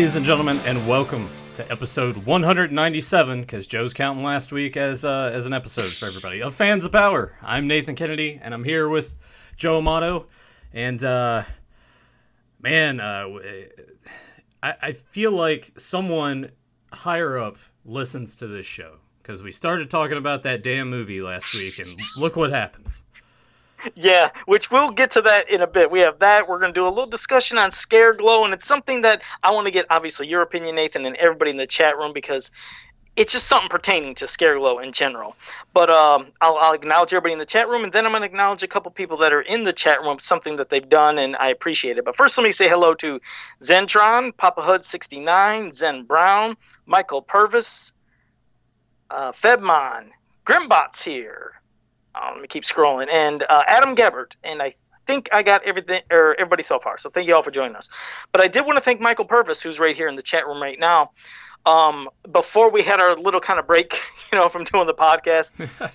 Ladies and gentlemen, and welcome to episode 197. Because Joe's counting last week as uh, as an episode for everybody of Fans of Power. I'm Nathan Kennedy, and I'm here with Joe Amato. And uh, man, uh, I, I feel like someone higher up listens to this show because we started talking about that damn movie last week, and look what happens. Yeah, which we'll get to that in a bit. We have that. We're going to do a little discussion on Scare Glow, and it's something that I want to get, obviously, your opinion, Nathan, and everybody in the chat room because it's just something pertaining to Scare Glow in general. But um, I'll, I'll, acknowledge everybody in the chat room, and then I'm going to acknowledge a couple people that are in the chat room, something that they've done, and I appreciate it. But first, let me say hello to Zentron, Papa Hood 69, Zen Brown, Michael Purvis, uh, Febmon, Grimbot's here. Oh, let me keep scrolling. And uh, Adam Gabbard. And I think I got everything or everybody so far. So thank you all for joining us. But I did want to thank Michael Purvis, who's right here in the chat room right now. Um, before we had our little kind of break, you know, from doing the podcast,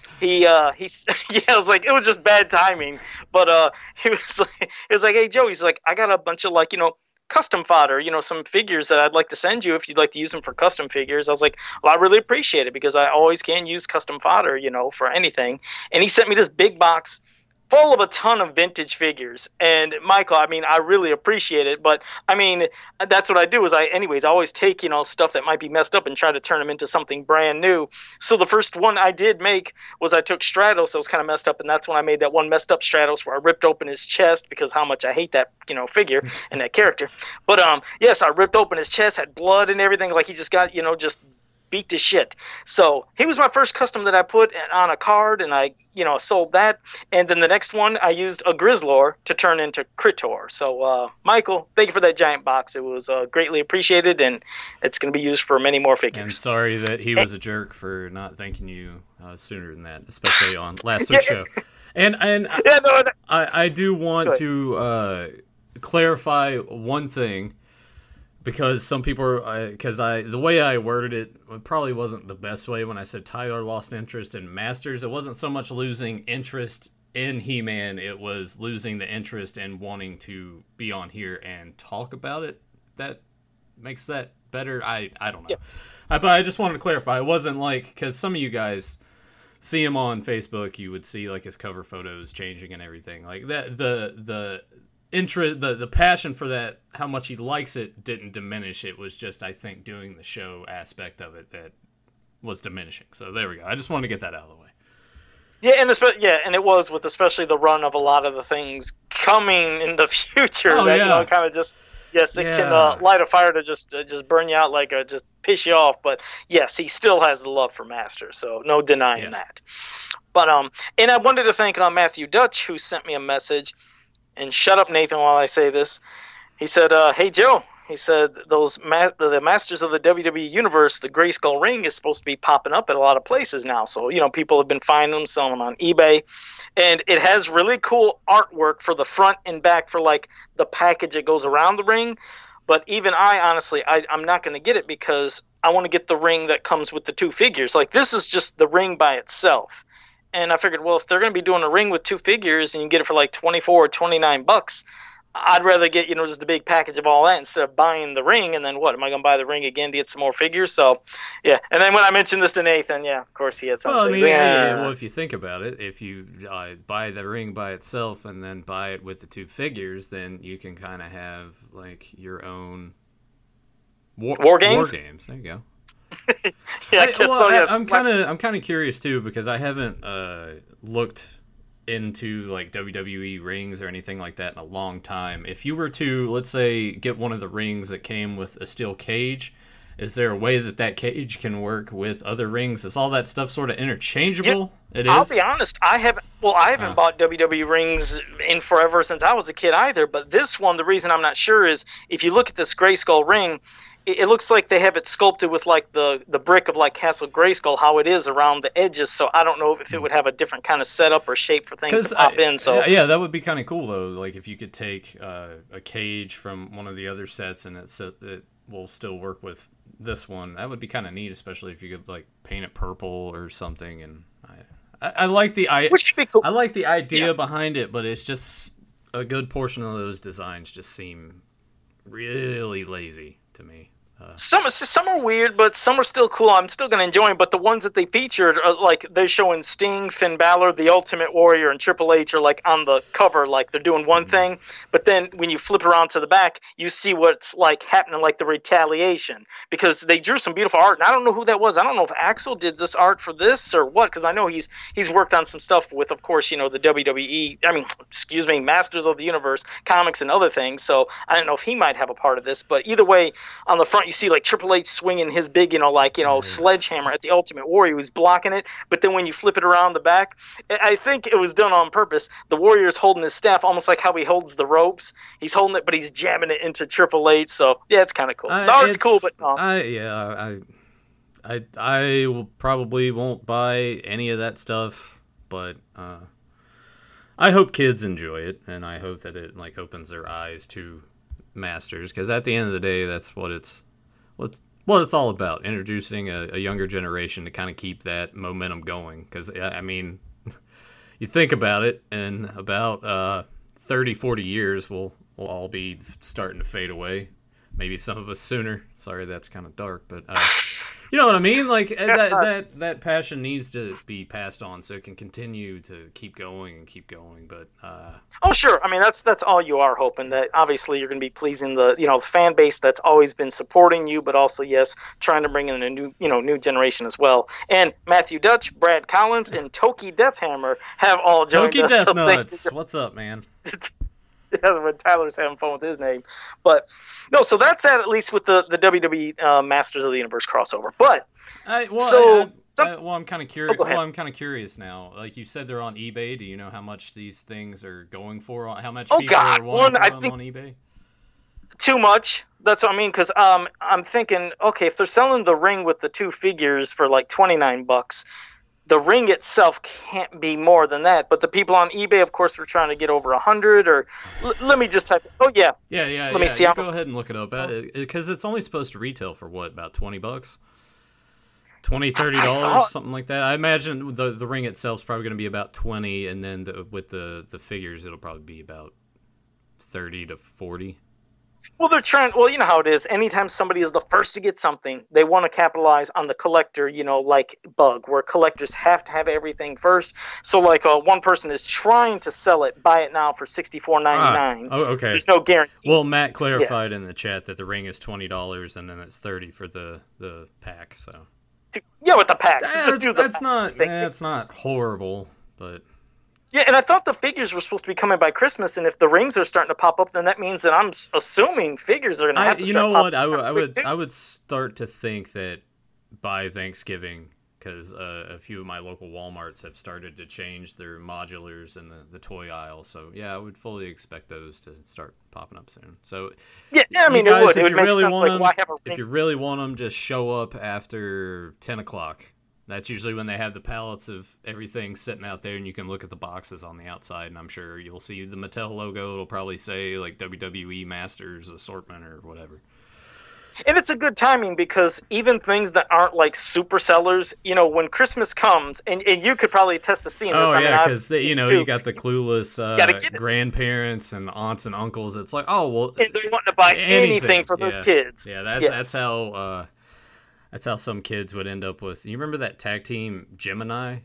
he uh, he's yeah, it was like it was just bad timing. But uh, he was like, he was like, hey Joe, he's like, I got a bunch of like you know custom fodder, you know, some figures that I'd like to send you if you'd like to use them for custom figures. I was like, well, I really appreciate it because I always can use custom fodder, you know, for anything. And he sent me this big box full of a ton of vintage figures. And Michael, I mean, I really appreciate it, but I mean, that's what I do is I anyways, I always take, you know, stuff that might be messed up and try to turn them into something brand new. So the first one I did make was I took Stratos that was kind of messed up and that's when I made that one messed up Stratos where I ripped open his chest because how much I hate that, you know, figure and that character. But um yes, I ripped open his chest, had blood and everything like he just got, you know, just beat to shit. So he was my first custom that I put on a card, and I, you know, sold that. And then the next one, I used a Grizzlor to turn into Kritor. So, uh, Michael, thank you for that giant box. It was uh, greatly appreciated, and it's going to be used for many more figures. And sorry that he was a jerk for not thanking you uh, sooner than that, especially on last week's show. And and yeah, no, no. I I do want to uh, clarify one thing because some people are because I the way I worded it probably wasn't the best way when I said Tyler lost interest in Masters. It wasn't so much losing interest in He-Man, it was losing the interest in wanting to be on here and talk about it. That makes that better. I I don't know. Yeah. I, but I just wanted to clarify. It wasn't like because some of you guys see him on Facebook, you would see like his cover photos changing and everything. Like that the the interest the the passion for that how much he likes it didn't diminish. It was just i think doing the show aspect of it that was diminishing. So there we go. I just wanted to get that out of the way. Yeah and espe- yeah and it was with especially the run of a lot of the things coming in the future oh, that yeah. you know kind of just yes it yeah. can uh, light a fire to just uh, just burn you out like a, just piss you off. But yes he still has the love for master so no denying yeah. that. But um and i wanted to thank uh, matthew dutch who sent me a message and shut up, Nathan, while I say this. He said, uh, "Hey Joe," he said, "those ma- the masters of the WWE universe, the Grayskull ring is supposed to be popping up at a lot of places now. So you know, people have been finding them, selling them on eBay, and it has really cool artwork for the front and back for like the package that goes around the ring. But even I, honestly, I, I'm not going to get it because I want to get the ring that comes with the two figures. Like this is just the ring by itself." And I figured, well, if they're going to be doing a ring with two figures and you get it for like 24 or 29 bucks, I'd rather get, you know, just the big package of all that instead of buying the ring. And then what? Am I going to buy the ring again to get some more figures? So, yeah. And then when I mentioned this to Nathan, yeah, of course he had something. Well, I mean, yeah, well, if you think about it, if you uh, buy the ring by itself and then buy it with the two figures, then you can kind of have like your own war, war games. War games. There you go. yeah, I, well. I, am kind of I'm kind of curious too because I haven't uh, looked into like WWE rings or anything like that in a long time. If you were to let's say get one of the rings that came with a steel cage, is there a way that that cage can work with other rings? Is all that stuff sort of interchangeable? it is. I'll be honest. I haven't. Well, I haven't uh. bought WWE rings in forever since I was a kid either. But this one, the reason I'm not sure is if you look at this Grayskull ring, it, looks like they have it sculpted with like the the brick of like Castle Grayskull, how it is around the edges. So I don't know if it would have a different kind of setup or shape for things to pop I, in. So yeah, that would be kind of cool though. Like if you could take uh, a cage from one of the other sets and it's it will still work with this one. That would be kind of neat, especially if you could like paint it purple or something. And I, I, I like the I, Which cool. I like the idea yeah. behind it, but it's just a good portion of those designs just seem really lazy to me. Uh, some some are weird, but some are still cool. I'm still gonna enjoy them. But the ones that they featured, are like they're showing Sting, Finn Balor, the Ultimate Warrior, and Triple H are like on the cover, like they're doing one mm-hmm. thing. But then when you flip around to the back, you see what's like happening, like the retaliation, because they drew some beautiful art. And I don't know who that was. I don't know if Axel did this art for this or what, because I know he's he's worked on some stuff with, of course, you know the WWE. I mean, excuse me, Masters of the Universe comics and other things. So I don't know if he might have a part of this. But either way, on the front you see like Triple H swinging his big, you know, like you know, mm-hmm. sledgehammer at the Ultimate Warrior, He was blocking it. But then when you flip it around the back, I think it was done on purpose. The Warrior's holding his staff almost like how he holds the ropes. He's holding it, but he's jamming it into Triple H. So yeah, it's kind of cool. Uh, no, it's, it's, cool, but no. I yeah, I. I I will probably won't buy any of that stuff, but uh, I hope kids enjoy it, and I hope that it like opens their eyes to masters because at the end of the day that's what it's what's what it's all about introducing a, a younger generation to kind of keep that momentum going because i mean you think about it in about uh, 30 40 years we'll, we'll all be starting to fade away. Maybe some of us sooner. Sorry that's kind of dark but uh, you know what I mean? Like uh, that that that passion needs to be passed on so it can continue to keep going and keep going. But uh, oh, sure. I mean, that's that's all you are hoping that obviously you're going to be pleasing the you know the fan base that's always been supporting you, but also yes, trying to bring in a new you know new generation as well. And Matthew Dutch, Brad Collins, and Toki Deathhammer have all joined Toki us. Death so Nuts. What's up, man? when Tyler's having fun with his name. But no, so that's that at least with the the WWE uh, Masters of the Universe crossover. But I, well, so I, some, I, well, I'm kind of curious. Oh, well, I'm kind of curious now. Like you said, they're on eBay. Do you know how much these things are going for? How much oh, people God. are wanting One, I think on eBay? Too much. That's what I mean. Because um, I'm thinking, okay, if they're selling the ring with the two figures for like 29 bucks the ring itself can't be more than that. But the people on eBay, of course, are trying to get over a hundred. Or l- let me just type. Oh yeah. Yeah, yeah. Let yeah. me see. You go ahead and look it up uh, because it's only supposed to retail for what about twenty bucks. 20 30 dollars something like that i imagine the the ring itself is probably going to be about 20 and then the, with the the figures it'll probably be about 30 to 40 well, they're trying. Well, you know how it is. Anytime somebody is the first to get something, they want to capitalize on the collector. You know, like bug, where collectors have to have everything first. So, like, uh, one person is trying to sell it, buy it now for sixty four ninety nine. Ah, oh, okay. There's no guarantee. Well, Matt clarified yeah. in the chat that the ring is twenty dollars and then it's thirty for the the pack. So. Yeah, with the packs, that's, just do the. That's not. That's not horrible, but. Yeah, and I thought the figures were supposed to be coming by Christmas, and if the rings are starting to pop up, then that means that I'm assuming figures are going to have to. You know what? I would, I would, I would start to think that by Thanksgiving, because uh, a few of my local WalMarts have started to change their modulars in the, the toy aisle. So yeah, I would fully expect those to start popping up soon. So yeah, yeah I mean guys, it would. It would make really sense. Like, them, why have a? If you really want them, just show up after ten o'clock that's usually when they have the pallets of everything sitting out there, and you can look at the boxes on the outside. And I'm sure you'll see the Mattel logo. It'll probably say like WWE Masters Assortment or whatever. And it's a good timing because even things that aren't like super sellers, you know, when Christmas comes, and, and you could probably test the scene. Oh yeah, because you know too. you got the clueless uh, grandparents and aunts and uncles. It's like, oh well, and they're wanting to buy anything, anything for yeah. their kids. Yeah, that's yes. that's how. Uh, that's how some kids would end up with. You remember that tag team Gemini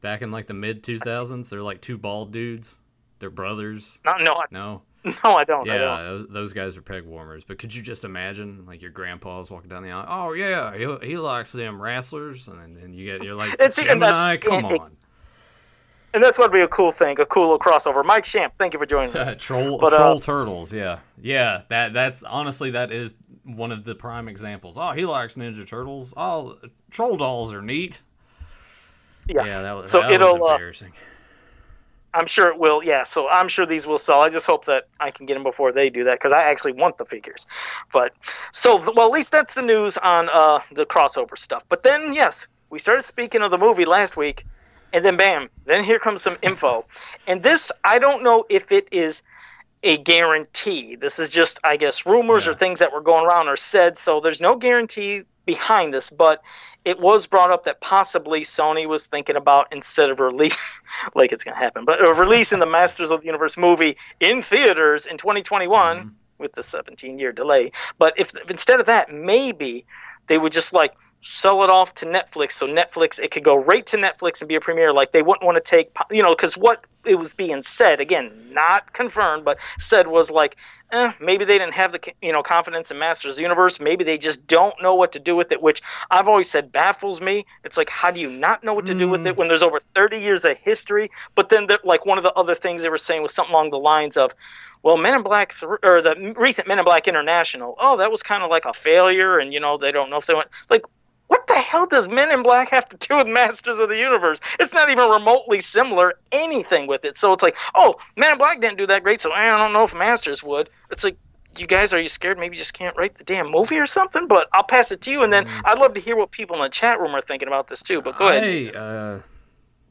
back in like the mid 2000s? They're like two bald dudes. They're brothers. No, no, I, no. No, I don't. Yeah, I don't. Those, those, guys are peg warmers. But could you just imagine, like your grandpa's walking down the aisle? Oh yeah, he, he likes them wrestlers, and then you get you're like it's, Gemini, come on. And that's what would be a cool thing, a cool little crossover. Mike Shamp, thank you for joining us. troll, but, troll uh, turtles, yeah, yeah. That that's honestly that is one of the prime examples. Oh, he likes Ninja Turtles. Oh, troll dolls are neat. Yeah, yeah that was, so that it'll, was uh, embarrassing. Uh, I'm sure it will. Yeah, so I'm sure these will sell. I just hope that I can get them before they do that because I actually want the figures. But so well, at least that's the news on uh, the crossover stuff. But then yes, we started speaking of the movie last week, and then bam, then here comes some info. and this I don't know if it is a guarantee. This is just, I guess, rumors yeah. or things that were going around or said. So there's no guarantee behind this, but it was brought up that possibly Sony was thinking about instead of release, like it's going to happen, but uh, releasing the Masters of the Universe movie in theaters in 2021. Mm-hmm with the 17 year delay. But if, if instead of that, maybe they would just like sell it off to Netflix so Netflix it could go right to Netflix and be a premiere like they wouldn't want to take you know cuz what it was being said again not confirmed but said was like eh, maybe they didn't have the you know confidence in Masters of the Universe. Maybe they just don't know what to do with it which I've always said baffles me. It's like how do you not know what to do with it mm. when there's over 30 years of history? But then like one of the other things they were saying was something along the lines of well, Men in Black th- or the recent Men in Black International, oh, that was kind of like a failure, and you know they don't know if they went like what the hell does Men in Black have to do with Masters of the Universe? It's not even remotely similar anything with it. So it's like, oh, Men in Black didn't do that great, so I don't know if Masters would. It's like, you guys, are you scared? Maybe you just can't write the damn movie or something. But I'll pass it to you, and then mm. I'd love to hear what people in the chat room are thinking about this too. But go ahead. I, uh,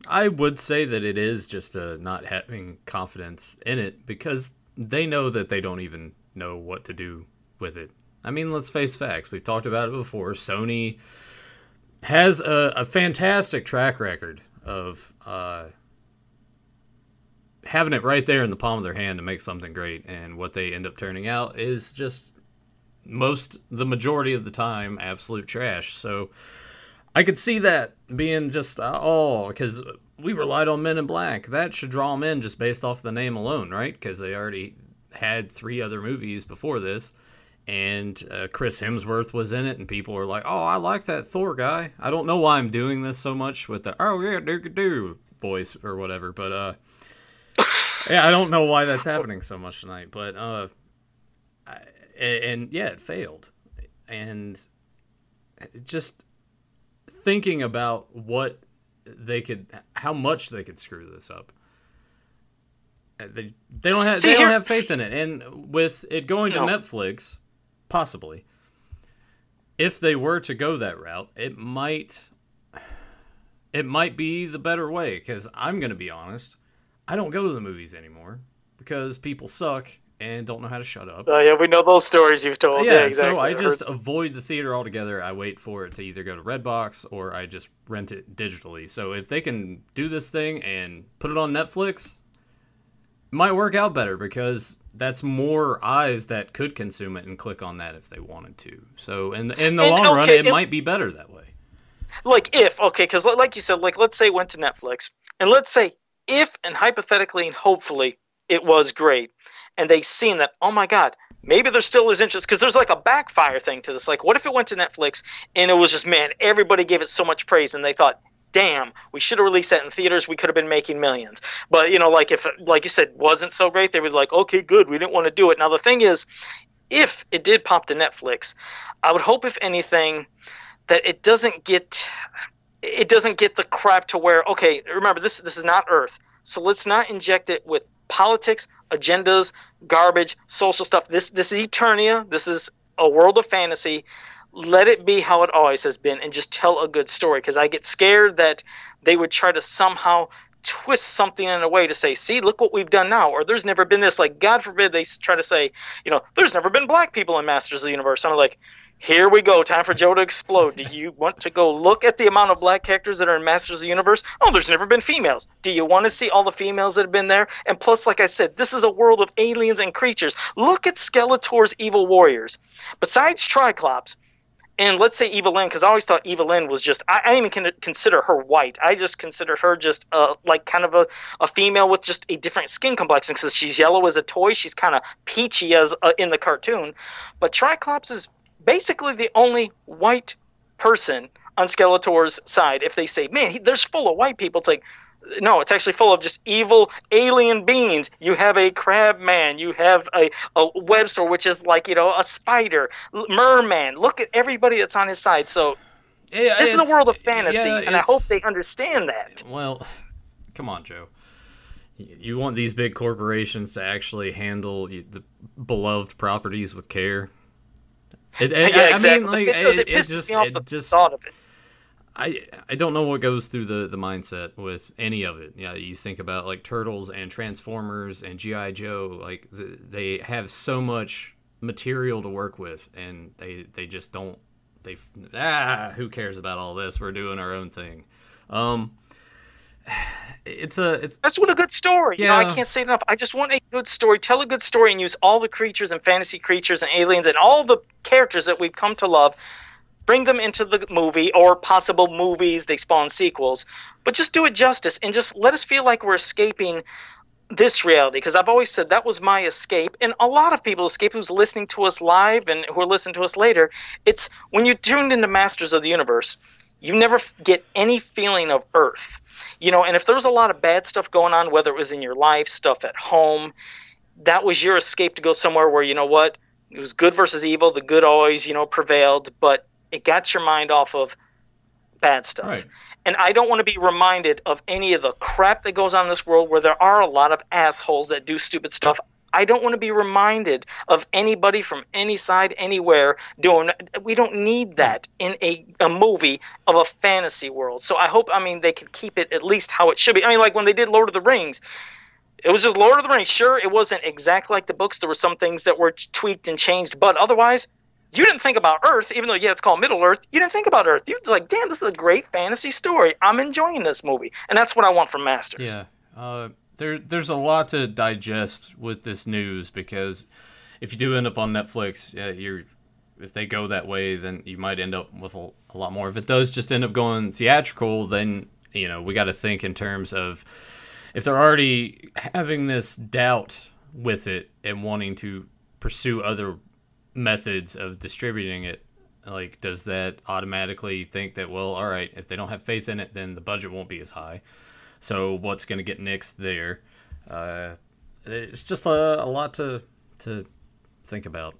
I would say that it is just uh, not having confidence in it because they know that they don't even know what to do with it. I mean, let's face facts. We've talked about it before. Sony has a, a fantastic track record of uh, having it right there in the palm of their hand to make something great, and what they end up turning out is just most the majority of the time absolute trash. So I could see that being just uh, oh, because we relied on Men in Black. That should draw them in just based off the name alone, right? Because they already had three other movies before this and uh, Chris Hemsworth was in it, and people were like, "Oh, I like that Thor guy." I don't know why I'm doing this so much with the "Oh yeah, do do" voice or whatever, but uh, yeah, I don't know why that's happening so much tonight, but uh, I, and yeah, it failed, and just thinking about what they could, how much they could screw this up. Uh, they, they don't have See, they don't have faith in it, and with it going no. to Netflix, possibly. If they were to go that route, it might it might be the better way cuz I'm going to be honest, I don't go to the movies anymore because people suck and don't know how to shut up. Oh yeah, we know those stories you've told. Yeah, yeah exactly. so I just avoid the theater altogether. I wait for it to either go to Redbox or I just rent it digitally. So if they can do this thing and put it on Netflix, it might work out better because that's more eyes that could consume it and click on that if they wanted to. So in in the and, long okay, run, it, it might be better that way. Like if okay, because like you said, like let's say it went to Netflix, and let's say if and hypothetically and hopefully it was great, and they seen that oh my god, maybe there still is interest because there's like a backfire thing to this. Like what if it went to Netflix and it was just man, everybody gave it so much praise and they thought damn, we should have released that in theaters. We could have been making millions. But you know, like if like you said, wasn't so great, they was like, okay, good, we didn't want to do it. Now the thing is, if it did pop to Netflix, I would hope, if anything, that it doesn't get it doesn't get the crap to where okay, remember this this is not Earth, so let's not inject it with politics, agendas, garbage, social stuff. This this is Eternia. This is a world of fantasy let it be how it always has been and just tell a good story because I get scared that they would try to somehow twist something in a way to say, see, look what we've done now, or there's never been this. Like, God forbid they try to say, you know, there's never been black people in Masters of the Universe. I'm like, here we go, time for Joe to explode. Do you want to go look at the amount of black characters that are in Masters of the Universe? Oh, there's never been females. Do you want to see all the females that have been there? And plus, like I said, this is a world of aliens and creatures. Look at Skeletor's evil warriors. Besides Tri-Klops, and let's say Evil-Lyn, because I always thought Evil-Lyn was just, I, I even can consider her white. I just consider her just uh, like kind of a, a female with just a different skin complexion because she's yellow as a toy. She's kind of peachy as uh, in the cartoon. But Tri-Klops is basically the only white person on Skeletor's side. If they say, man, he, there's full of white people, it's like, no, it's actually full of just evil alien beings. You have a crab man, you have a, a Webstor, which is like, you know, a spider, merman. Look at everybody that's on his side. So yeah, this is a world of fantasy, yeah, and I hope they understand that. Well, come on, Joe. You want these big corporations to actually handle the beloved properties with care. It, it, yeah, I, exactly. I mean, like, it, it, it pisses just, me off the just, thought of it. I I don't know what goes through the the mindset with any of it. Yeah, you think about like Turtles and Transformers and GI Joe, like the, they have so much material to work with, and they they just don't. They ah, who cares about all this? We're doing our own thing. Um, it's a it's that's what a good story. Yeah. You know, I can't say enough. I just want a good story. Tell a good story and use all the creatures and fantasy creatures and aliens and all the characters that we've come to love. Bring them into the movie or possible movies. They spawn sequels, but just do it justice and just let us feel like we're escaping this reality because I've always said that was my escape, and a lot of people escape who's listening to us live and who are listening to us later. It's when you tuned into Masters of the Universe, you never get any feeling of Earth, you know. And if there was a lot of bad stuff going on, whether it was in your life, stuff at home, that was your escape to go somewhere where you know what it was good versus evil. The good always, you know, prevailed, but it gets your mind off of bad stuff. Right. And I don't want to be reminded of any of the crap that goes on in this world where there are a lot of assholes that do stupid stuff. I don't want to be reminded of anybody from any side, anywhere doing. We don't need that in a, a movie of a fantasy world. So I hope, I mean, they can keep it at least how it should be. I mean, like when they did Lord of the Rings, it was just Lord of the Rings. Sure, it wasn't exact like the books. There were some things that were tweaked and changed, but otherwise, you didn't think about Earth, even though yeah, it's called Middle Earth. You didn't think about Earth. You was like, damn, this is a great fantasy story. I'm enjoying this movie, and that's what I want from Masters. Yeah, uh, there, there's a lot to digest with this news because if you do end up on Netflix, yeah, you're if they go that way, then you might end up with a, a lot more. If it does just end up going theatrical, then you know we got to think in terms of if they're already having this doubt with it and wanting to pursue other methods of distributing it like does that automatically think that well all right if they don't have faith in it then the budget won't be as high. So what's going to get nixed there? Uh, it's just a, a, lot to to think about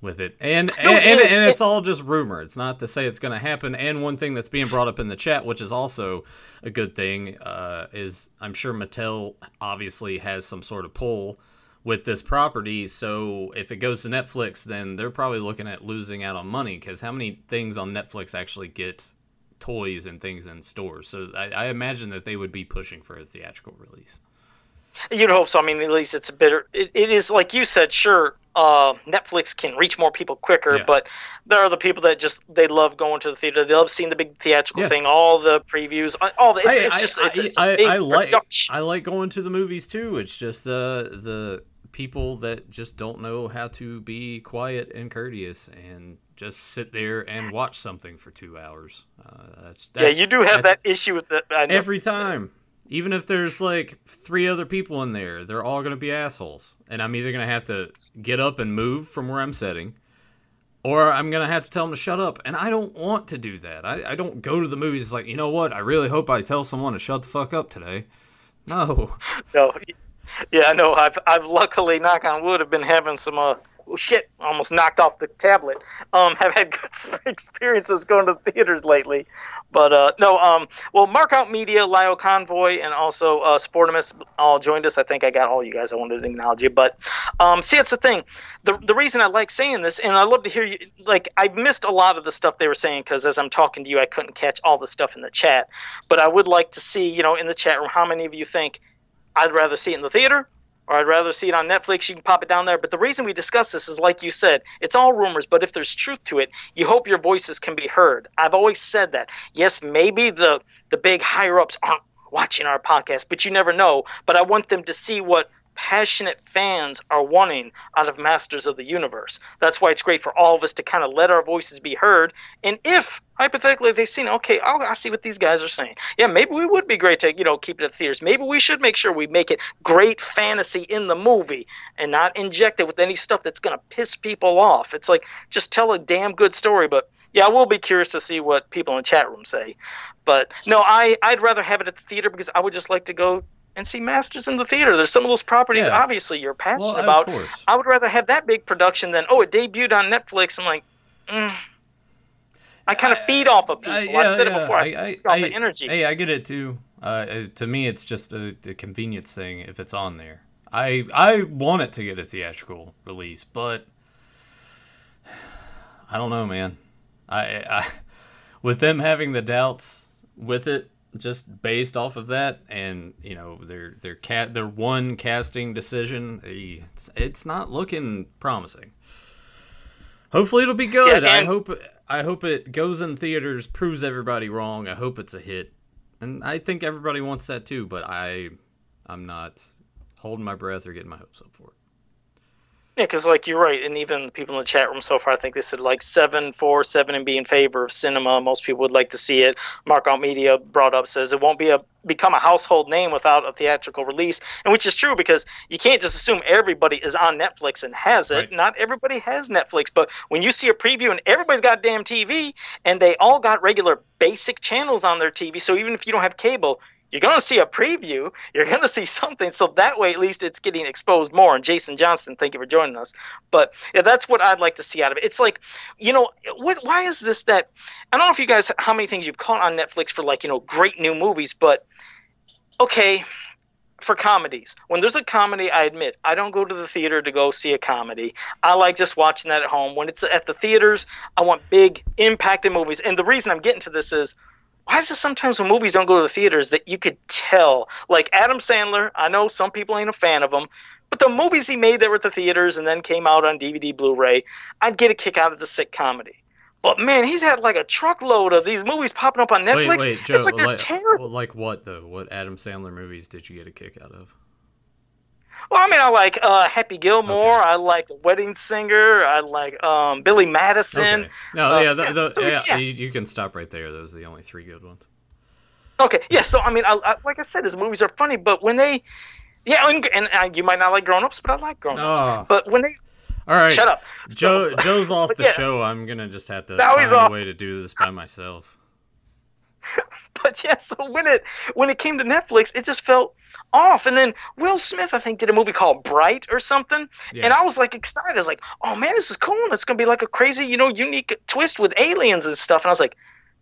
with it. And no, and, and, and, it's all just rumor. It's not to say it's going to happen. And one thing that's being brought up in the chat which is also a good thing uh, is i'm sure mattel obviously has some sort of pull with this property. So if it goes to Netflix, then they're probably looking at losing out on money because how many things on Netflix actually get toys and things in stores? So I, I, imagine that they would be pushing for a theatrical release. You'd hope so. I mean, at least it's a bit. It, it is like you said. Sure, uh, Netflix can reach more people quicker, yeah. but there are the people that just they love going to the theater. They love seeing the big theatrical yeah. thing, all the previews, all the. It's, I, it's just I, it's, it's I, I like I like going to the movies too. It's just uh, the people that just don't know how to be quiet and courteous and just sit there and watch something for two hours. Uh, that's that, yeah, you do have that issue with that every time. Even if there's like three other people in there, they're all gonna be assholes, and I'm either gonna have to get up and move from where I'm sitting, or I'm gonna have to tell them to shut up. And I don't want to do that. I, I don't go to the movies like, you know what? I really hope I tell someone to shut the fuck up today. No. No, yeah, I know. I've I've luckily, knock on wood, have been having some uh shit, almost knocked off the tablet. Um, have had good experiences going to theaters lately, but uh, no. Um, well, Markout Media, Lio Convoy, and also uh, Sportimus all joined us. I think I got all you guys. I wanted to acknowledge you, but um, see, it's the thing. The the reason I like saying this, and I love to hear you. Like I missed a lot of the stuff they were saying because as I'm talking to you, I couldn't catch all the stuff in the chat. But I would like to see, you know, in the chat room, how many of you think I'd rather see it in the theater or I'd rather see it on Netflix. You can pop it down there. But the reason we discuss this is, like you said, it's all rumors. But if there's truth to it, you hope your voices can be heard. I've always said that. Yes, maybe the the big higher ups aren't watching our podcast, but you never know. But I want them to see what passionate fans are wanting out of Masters of the Universe. That's why it's great for all of us to kind of let our voices be heard. And if hypothetically they've seen, okay, I'll, I'll, see what these guys are saying. Yeah, maybe we would be great to you know keep it at theaters. Maybe we should make sure we make it great fantasy in the movie and not inject it with any stuff that's gonna piss people off. It's like just tell a damn good story. But yeah, I will be curious to see what people in the chat room say. But no, I I'd rather have it at the theater because I would just like to go and see Masters in the theater. There's some of those properties, yeah. obviously, you're passionate well, about. I would rather have that big production than oh, it debuted on Netflix. I'm like, mm. I kind of feed off of people. Uh, yeah, I've said yeah. it before. I, I feed off I, the energy. Hey, I get it too. Uh, to me, it's just a, a, convenience thing if it's on there. I I want it to get a theatrical release, but I don't know, man. I, I with them having the doubts with it, just based off of that, and you know their their cat their one casting decision, it's, it's not looking promising. Hopefully it'll be good. Yeah, I hope I hope it goes in theaters, proves everybody wrong. I hope it's a hit. and I think everybody wants that too. But I, I'm not holding my breath or getting my hopes up for it. Yeah, because like you're right, and even people in the chat room so far, I think they said like seven, four, seven, and be in favor of cinema. Most people would like to see it. Mark Markout Media brought up says it won't be a become a household name without a theatrical release, and which is true because you can't just assume everybody is on Netflix and has it. Right. Not everybody has Netflix, but when you see a preview and everybody's got damn TV and they all got regular basic channels on their TV, so even if you don't have cable, you're going to see a preview. You're going to see something. So that way, at least it's getting exposed more. And Jason Johnston, thank you for joining us. But yeah, that's what I'd like to see out of it. It's like, you know, what, why is this that? I don't know if you guys, how many things you've caught on Netflix for like, you know, great new movies, but okay, for comedies. When there's a comedy, I admit, I don't go to the theater to go see a comedy. I like just watching that at home. When it's at the theaters, I want big, impacted movies. And the reason I'm getting to this is, why is it sometimes when movies don't go to the theaters that you could tell? Like Adam Sandler, I know some people ain't a fan of him, but the movies he made that were at the theaters and then came out on DVD, Blu-ray, I'd get a kick out of the sick comedy. But man, he's had like a truckload of these movies popping up on Netflix. Wait, wait, Joe, it's like they're like, terrible. Like what though? What Adam Sandler movies did you get a kick out of? Well, I mean, I like uh, Happy Gilmore. Okay. I like The Wedding Singer. I like um, Billy Madison. Okay. No, uh, yeah, the, the, so, yeah, yeah. You, can stop right there. Those are the only three good ones. Okay, yeah. So I mean, I, I, like I said, his movies are funny, but when they, yeah, and, and uh, you might not like Grown Ups, but I like Grown Ups. Oh. But when they, all right, shut up. Joe, Joe's off the yeah. show. I'm gonna just have to now find a way to do this by myself. but yeah, so when it when it came to Netflix, it just felt off. And then Will Smith, I think, did a movie called Bright or something. Yeah. And I was like excited. I was like, oh man, this is cool. And it's gonna be like a crazy, you know, unique twist with aliens and stuff. And I was like,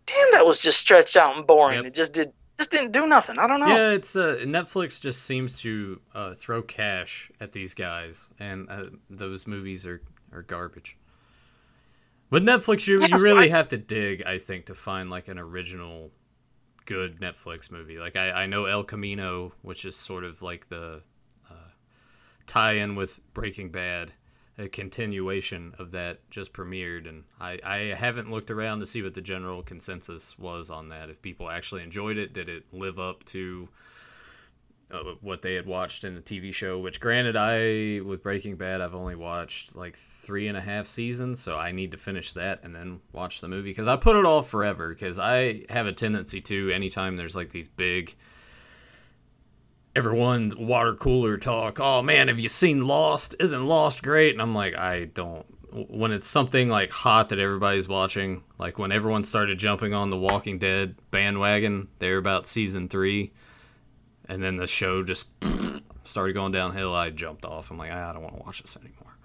damn, that was just stretched out and boring. Yep. It just did just didn't do nothing. I don't know. Yeah, it's uh, Netflix just seems to uh, throw cash at these guys, and uh, those movies are are garbage. With Netflix, you, you really I... have to dig, I think, to find like an original good Netflix movie. Like I, I know El Camino, which is sort of like the uh, tie-in with Breaking Bad, a continuation of that just premiered, and I, I haven't looked around to see what the general consensus was on that. If people actually enjoyed it, did it live up to uh, what they had watched in the TV show. Which, granted, I with Breaking Bad, I've only watched like three and a half seasons, so I need to finish that and then watch the movie because I put it off forever. Because I have a tendency to anytime there's like these big everyone's water cooler talk. Oh man, have you seen Lost? Isn't Lost great? And I'm like, I don't. When it's something like hot that everybody's watching, like when everyone started jumping on the Walking Dead bandwagon, they're about season three and then the show just started going downhill. I jumped off. I'm like, I don't want to watch this anymore.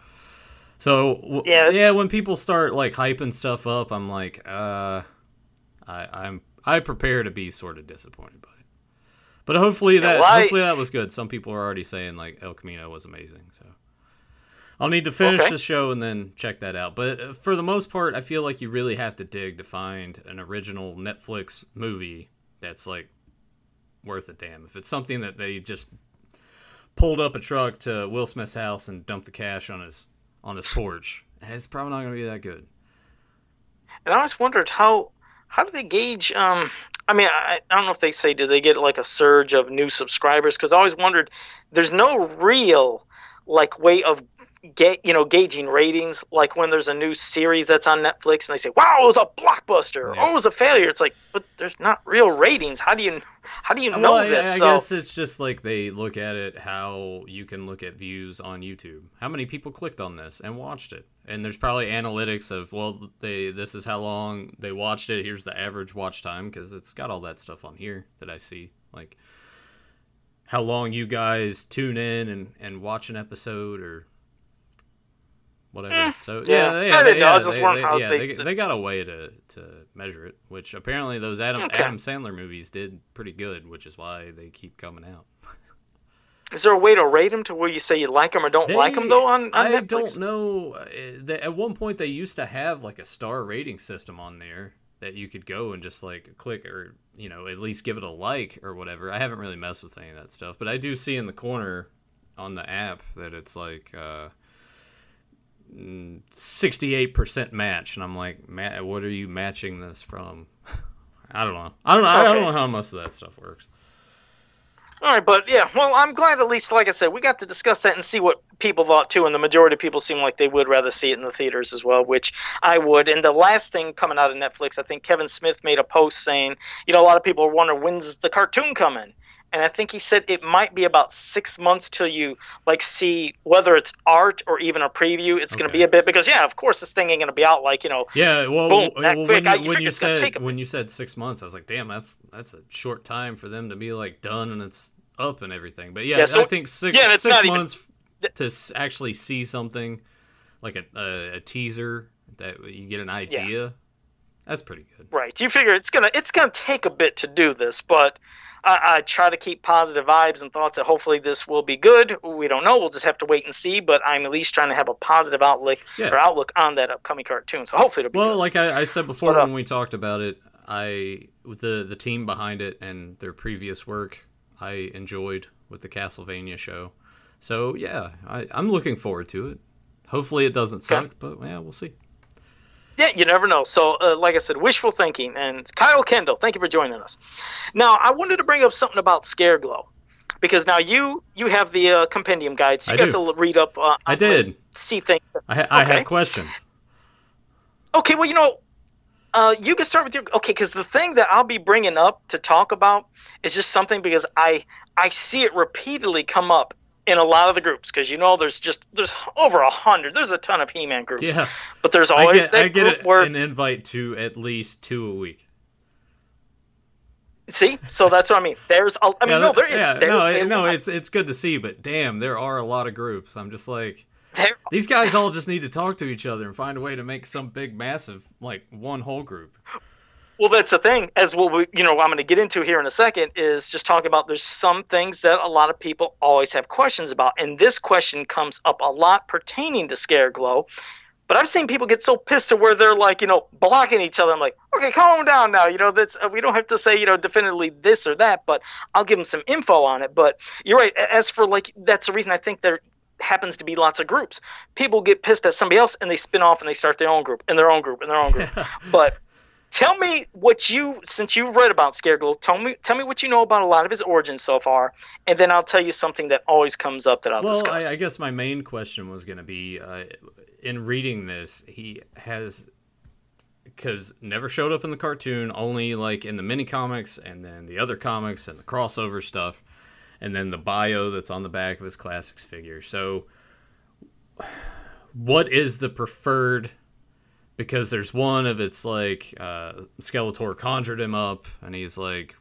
So yeah, yeah, when people start like hyping stuff up, I'm like, uh, I, I'm I prepare to be sort of disappointed by it. But hopefully that hopefully that was good. Some people are already saying like El Camino was amazing. So I'll need to finish okay. the show and then check that out. But uh, for the most part, I feel like you really have to dig to find an original Netflix movie that's like worth a damn. If it's something that they just pulled up a truck to Will Smith's house and dumped the cash on his on his porch, it's probably not going to be that good. And I always wondered how how do they gauge? Um, I mean, I, I don't know if they say do they get like a surge of new subscribers? Because I always wondered. There's no real like way of get you know gauging ratings. Like when there's a new series that's on netflix and they say wow it was a blockbuster. Yeah. oh it was a failure. It's like but there's not real ratings. How do you how do you know well, this? I, I so, guess it's just like they look at it how you can look at views on youtube. How many people clicked on this and watched it? And there's probably analytics of well they this is how long they watched it. Here's the average watch time because it's got all that stuff on here that i see. Like how long you guys tune in and, and watch an episode or whatever. Eh, so yeah, yeah, yeah, they, yeah, they, they, yeah they, they, got a way to, to measure it, which apparently those Adam okay. Adam Sandler movies did pretty good, which is why they keep coming out. Is there a way to rate them to where you say you like them or don't like them though on, on I Netflix? don't know. Uh, at one point, they used to have like a star rating system on there that you could go and just like click or you know at least give it a like or whatever. I haven't really messed with any of that stuff, but I do see in the corner on the app that it's like. Uh, 68% match and i'm like Matt, what are you matching this from I don't know. I don't know. Okay. I don't know how most of that stuff works. All right, but yeah, well, I'm glad at least, like I said, we got to discuss that and see what people thought too. And the majority of people seem like they would rather see it in the theaters as well, which I would. And the last thing coming out of Netflix, I think Kevin Smith made a post saying, you know, a lot of people are wondering when's the cartoon coming and I think he said it might be about six months till you like see whether it's art or even a preview. It's okay. going to be a bit because yeah, of course this thing ain't going to be out like you know. Yeah, well, boom, that well, quick. When, you, uh, when you said when you said six months, I was like, damn, that's that's a short time for them to be like done and it's up and everything. But yeah, yeah so, I think six yeah, six months even... to actually see something like a, a, a teaser that you get an idea. Yeah. That's pretty good. Right. You figure it's gonna it's gonna take a bit to do this, but I, I, try to keep positive vibes and thoughts that hopefully this will be good. We don't know. We'll just have to wait and see. But I'm at least trying to have a positive outlook yeah. or outlook on that upcoming cartoon. So hopefully it'll be well. Good. Like I, I said before but, uh, when we talked about it, I with the the team behind it and their previous work, I enjoyed with the Castlevania show. So yeah, I, I'm looking forward to it. Hopefully it doesn't suck, okay. but yeah, we'll see yeah, you never know. So, uh, like I said, wishful thinking. And Kyle Kendall, thank you for joining us. Now, I wanted to bring up something about Scare Glow because now you you have the uh, compendium guide, so you I got do. to read up. Uh, I did see things. That, I, ha- okay. I have questions. Okay, well, you know, uh, you can start with your okay because the thing that I'll be bringing up to talk about is just something because I I see it repeatedly come up in a lot of the groups because you know there's just there's over a hundred there's a ton of he-man groups. Yeah. But there's always I get, that I get where, an invite to at least two a week. See? So that's what i mean. There's a, i mean yeah, no there is yeah, there's no, no it's it's good to see but damn there are a lot of groups. I'm just like there, these guys all just need to talk to each other and find a way to make some big massive like one whole group well, that's the thing. As well, we, you know, I'm going to get into here in a second is just talk about. There's some things that a lot of people always have questions about, and this question comes up a lot pertaining to Scare Glow. But I've seen people get so pissed to where they're like, you know, blocking each other. I'm like, okay, calm down now. You know, that's uh, we don't have to say, you know, definitively this or that, but I'll give them some info on it. But you're right. As for like, that's the reason I think there happens to be lots of groups. People get pissed at somebody else and they spin off and they start their own group and their own group and their own group. but tell me what you since you've read about Scareglow, tell me tell me what you know about a lot of his origins so far, and then I'll tell you something that always comes up that I'll well, discuss. I, I guess my main question was going to be uh, in reading this, he has because never showed up in the cartoon, only like in the mini comics and then the other comics and the crossover stuff, and then the bio that's on the back of his classics figure. So, what is the preferred because there's one of it's like uh, Skeletor conjured him up, and he's like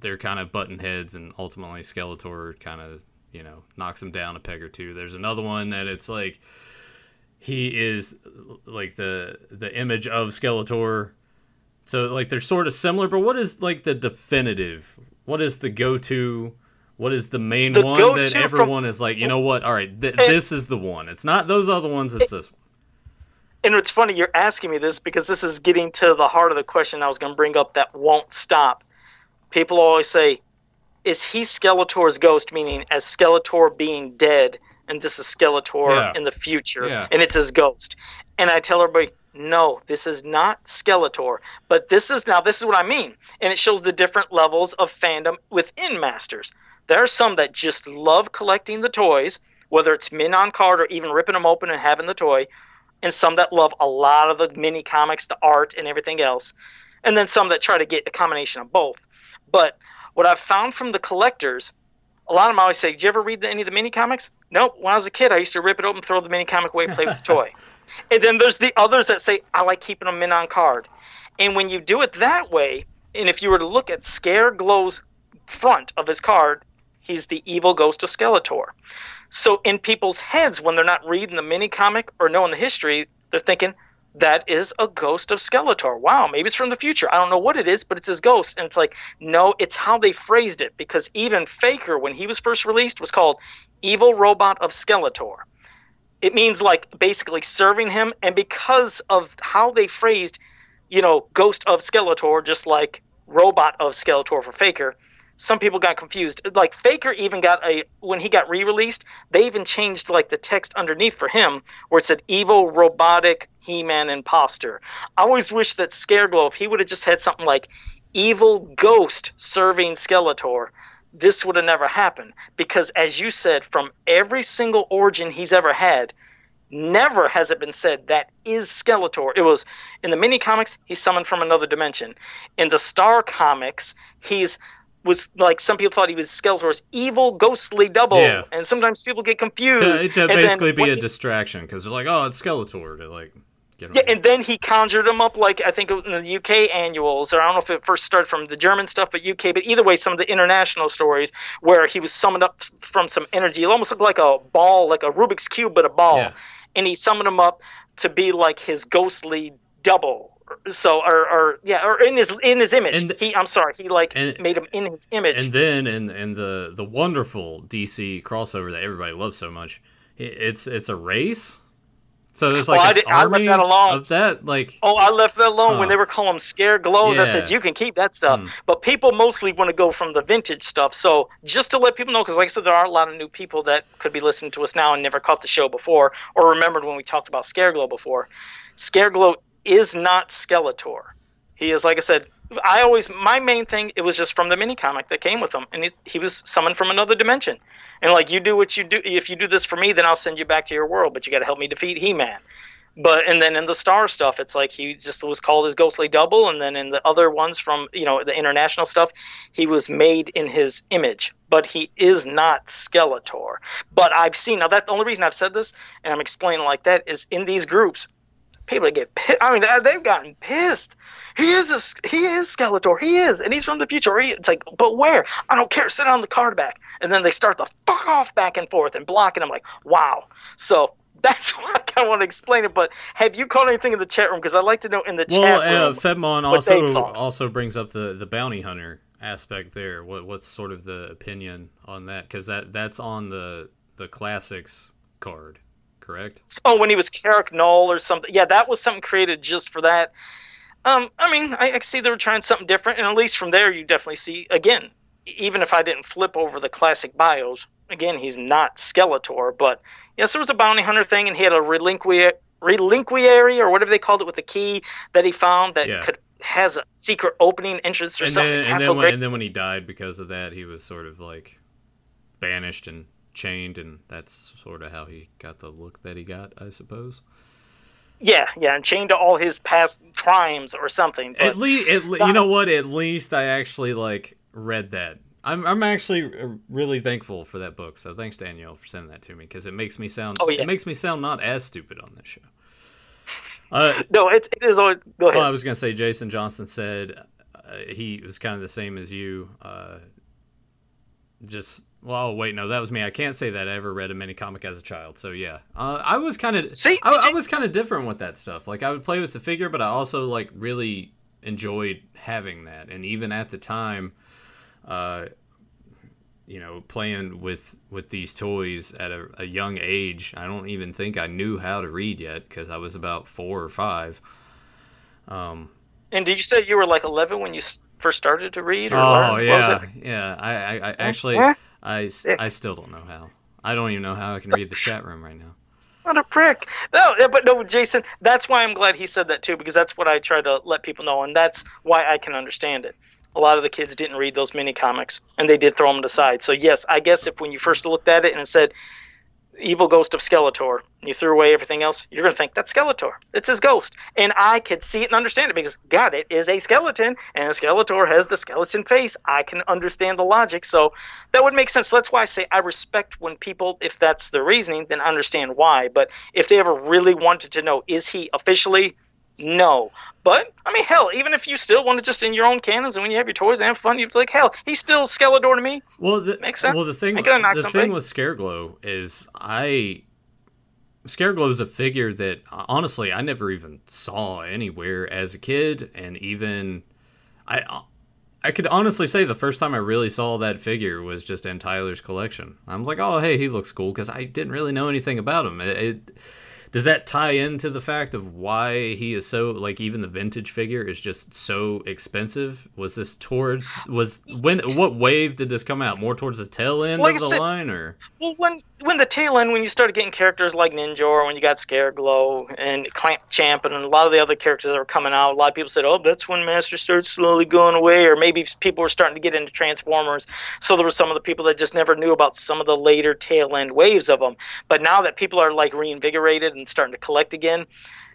they're kind of button heads, and ultimately Skeletor kind of you know knocks him down a peg or two. There's another one that it's like he is like the the image of Skeletor. So like they're sort of similar, but what is like the definitive? What is the go to? What is the main the one that everyone from, is like? You know what? All right, th- this is the one. It's not those other ones. It's this one and it's funny you're asking me this because this is getting to the heart of the question I was going to bring up that won't stop. People always say, "Is he Skeletor's ghost?" Meaning, as Skeletor being dead, and this is Skeletor yeah. in the future, yeah. and it's his ghost. And I tell everybody, no, this is not Skeletor. But this is now this is what I mean, and it shows the different levels of fandom within Masters. There are some that just love collecting the toys, whether it's min on card or even ripping them open and having the toy and some that love a lot of the mini comics, the art, and everything else, and then some that try to get a combination of both. But what I've found from the collectors, a lot of them always say, "Did you ever read the, any of the mini comics?" Nope. When I was a kid, I used to rip it open, throw the mini comic away, play with the toy. And then there's the others that say, "I like keeping them in on card." And when you do it that way, and if you were to look at Scare Glow's front of his card, he's the evil ghost of Skeletor. So in people's heads, when they're not reading the mini comic or knowing the history, they're thinking that is a ghost of Skeletor. Wow, maybe it's from the future. I don't know what it is, but it's his ghost. And it's like, no, it's how they phrased it. Because even Faker, when he was first released, was called Evil Robot of Skeletor. It means like basically serving him. And because of how they phrased, you know, Ghost of Skeletor, just like Robot of Skeletor for Faker, some people got confused. Like Faker even got a when he got re-released, they even changed like the text underneath for him where it said evil robotic He-Man imposter. I always wish that Scareglow if he would have just had something like evil ghost serving Skeletor, this would have never happened. Because, as you said, from every single origin he's ever had, never has it been said that is Skeletor. It was in the mini comics, he's summoned from another dimension. In the Star comics, he's was like some people thought he was Skeletor's evil ghostly double, yeah. and sometimes people get confused. To, to basically be a he, distraction because they're like, "Oh, it's Skeletor." To like, yeah, and then he conjured him up like I think in the UK annuals, or I don't know if it first started from the German stuff, but UK. But either way, some of the international stories where he was summoned up from some energy. It almost looked like a ball, like a Rubik's cube, but a ball. Yeah. And he summoned him up to be like his ghostly double so or, or yeah or in his in his image and, he i'm sorry he like and, made him in his image and then and in the the wonderful dc crossover that everybody loves so much it's it's a race so there's like oh, I, did, I, left that alone. Of that, like oh, I left that alone huh. when they were calling them scare glows. Yeah. I said you can keep that stuff, mm. but people mostly want to go from the vintage stuff. So just to let people know, because like I said, there are a lot of new people that could be listening to us now and never caught the show before, or remembered when we talked about Scare Glow before. Scare Glow is not Skeletor. He is, like I said, I always my main thing it was just from the mini comic that came with him, and he, he was summoned from another dimension. And like you do what you do, if you do this for me, then I'll send you back to your world, but you got to help me defeat He Man. But and then in the star stuff, it's like he just was called his ghostly double, and then in the other ones from you know the international stuff, he was made in his image, but he is not Skeletor. But I've seen now that the only reason I've said this and I'm explaining like that is in these groups, people get pissed. I mean, they've gotten pissed. He is a, he is Skeletor. He is, and he's from the future. He, it's like, but where? I don't care. Sit on the card back, and then they start the fuck off back and forth and blocking. I'm like, wow. So that's why I kind of want to explain it. But have you caught anything in the chat room? Because I'd like to know in the well, chat room. Well, uh, Fedmon also also brings up the the bounty hunter aspect there. What what's sort of the opinion on that? Because that that's on the the classics card correct? Oh, when he was Carrick Null or something. Yeah, that was something created just for that. Um, I mean, I, I see they were trying something different, and at least from there, you definitely see again. Even if I didn't flip over the classic bios, again, he's not Skeletor, but yes, there was a bounty hunter thing, and he had a relinqui- relinquiary or whatever they called it with a key that he found that yeah. could has a secret opening entrance or and something. Then, and, then when, and then when he died because of that, he was sort of like banished and chained, and that's sort of how he got the look that he got, I suppose. Yeah, yeah, and chained to all his past crimes or something. At least, le- you know what? At least I actually like read that. I'm I'm actually uh, really thankful for that book. So thanks Danielle for sending that to me because it makes me sound oh, yeah. it makes me sound not as stupid on this show. Uh, no, it, it is always. Go ahead. Well, I was gonna say Jason Johnson said uh, he was kind of the same as you. Uh, just well, wait, no, that was me. I can't say that I ever read a mini comic as a child. So yeah, uh, I was kind of see, I, I was kind of different with that stuff. Like I would play with the figure, but I also like really enjoyed having that. And even at the time, uh, you know, playing with with these toys at a, a young age, I don't even think I knew how to read yet because I was about four or five. Um, and did you say you were like eleven when you first started to read? oh learn? yeah, yeah. I, I, I actually. I, I still don't know how. I don't even know how I can read the chat room right now. What a prick! No, but no, Jason. That's why I'm glad he said that too, because that's what I try to let people know, and that's why I can understand it. A lot of the kids didn't read those mini comics, and they did throw them aside. So yes, I guess if when you first looked at it and said, evil ghost of Skeletor, you threw away everything else, you're going to think that's Skeletor. It's his ghost. And I could see it and understand it because, God, it is a skeleton, and Skeletor has the skeleton face. I can understand the logic. So that would make sense. That's why I say I respect when people, if that's the reasoning, then understand why. But if they ever really wanted to know, is he officially no. But I mean, hell, even if you still want to just in your own canons and when you have your toys and have fun, you're like, hell, he's still Skeletor to me. Well, the, makes sense. Well, the thing, the somebody. thing with Scareglow is I Scareglow is a figure that honestly I never even saw anywhere as a kid, and even I. I could honestly say the first time I really saw that figure was just in Tyler's collection. I was like, "Oh, hey, he looks cool," because I didn't really know anything about him. It, it does that tie into the fact of why he is so like even the vintage figure is just so expensive? Was this towards was when what wave did this come out? More towards the tail end like of the said, line, or well, when when the tail end, when you started getting characters like Ninja, or when you got Scareglow and Clamp Champ, and a lot of the other characters that were coming out, a lot of people said, "Oh, that's when Master started slowly going away," or maybe people were starting to get into Transformers. So there were some of the people that just never knew about some of the later tail end waves of them. But now that people are like reinvigorated and starting to collect again,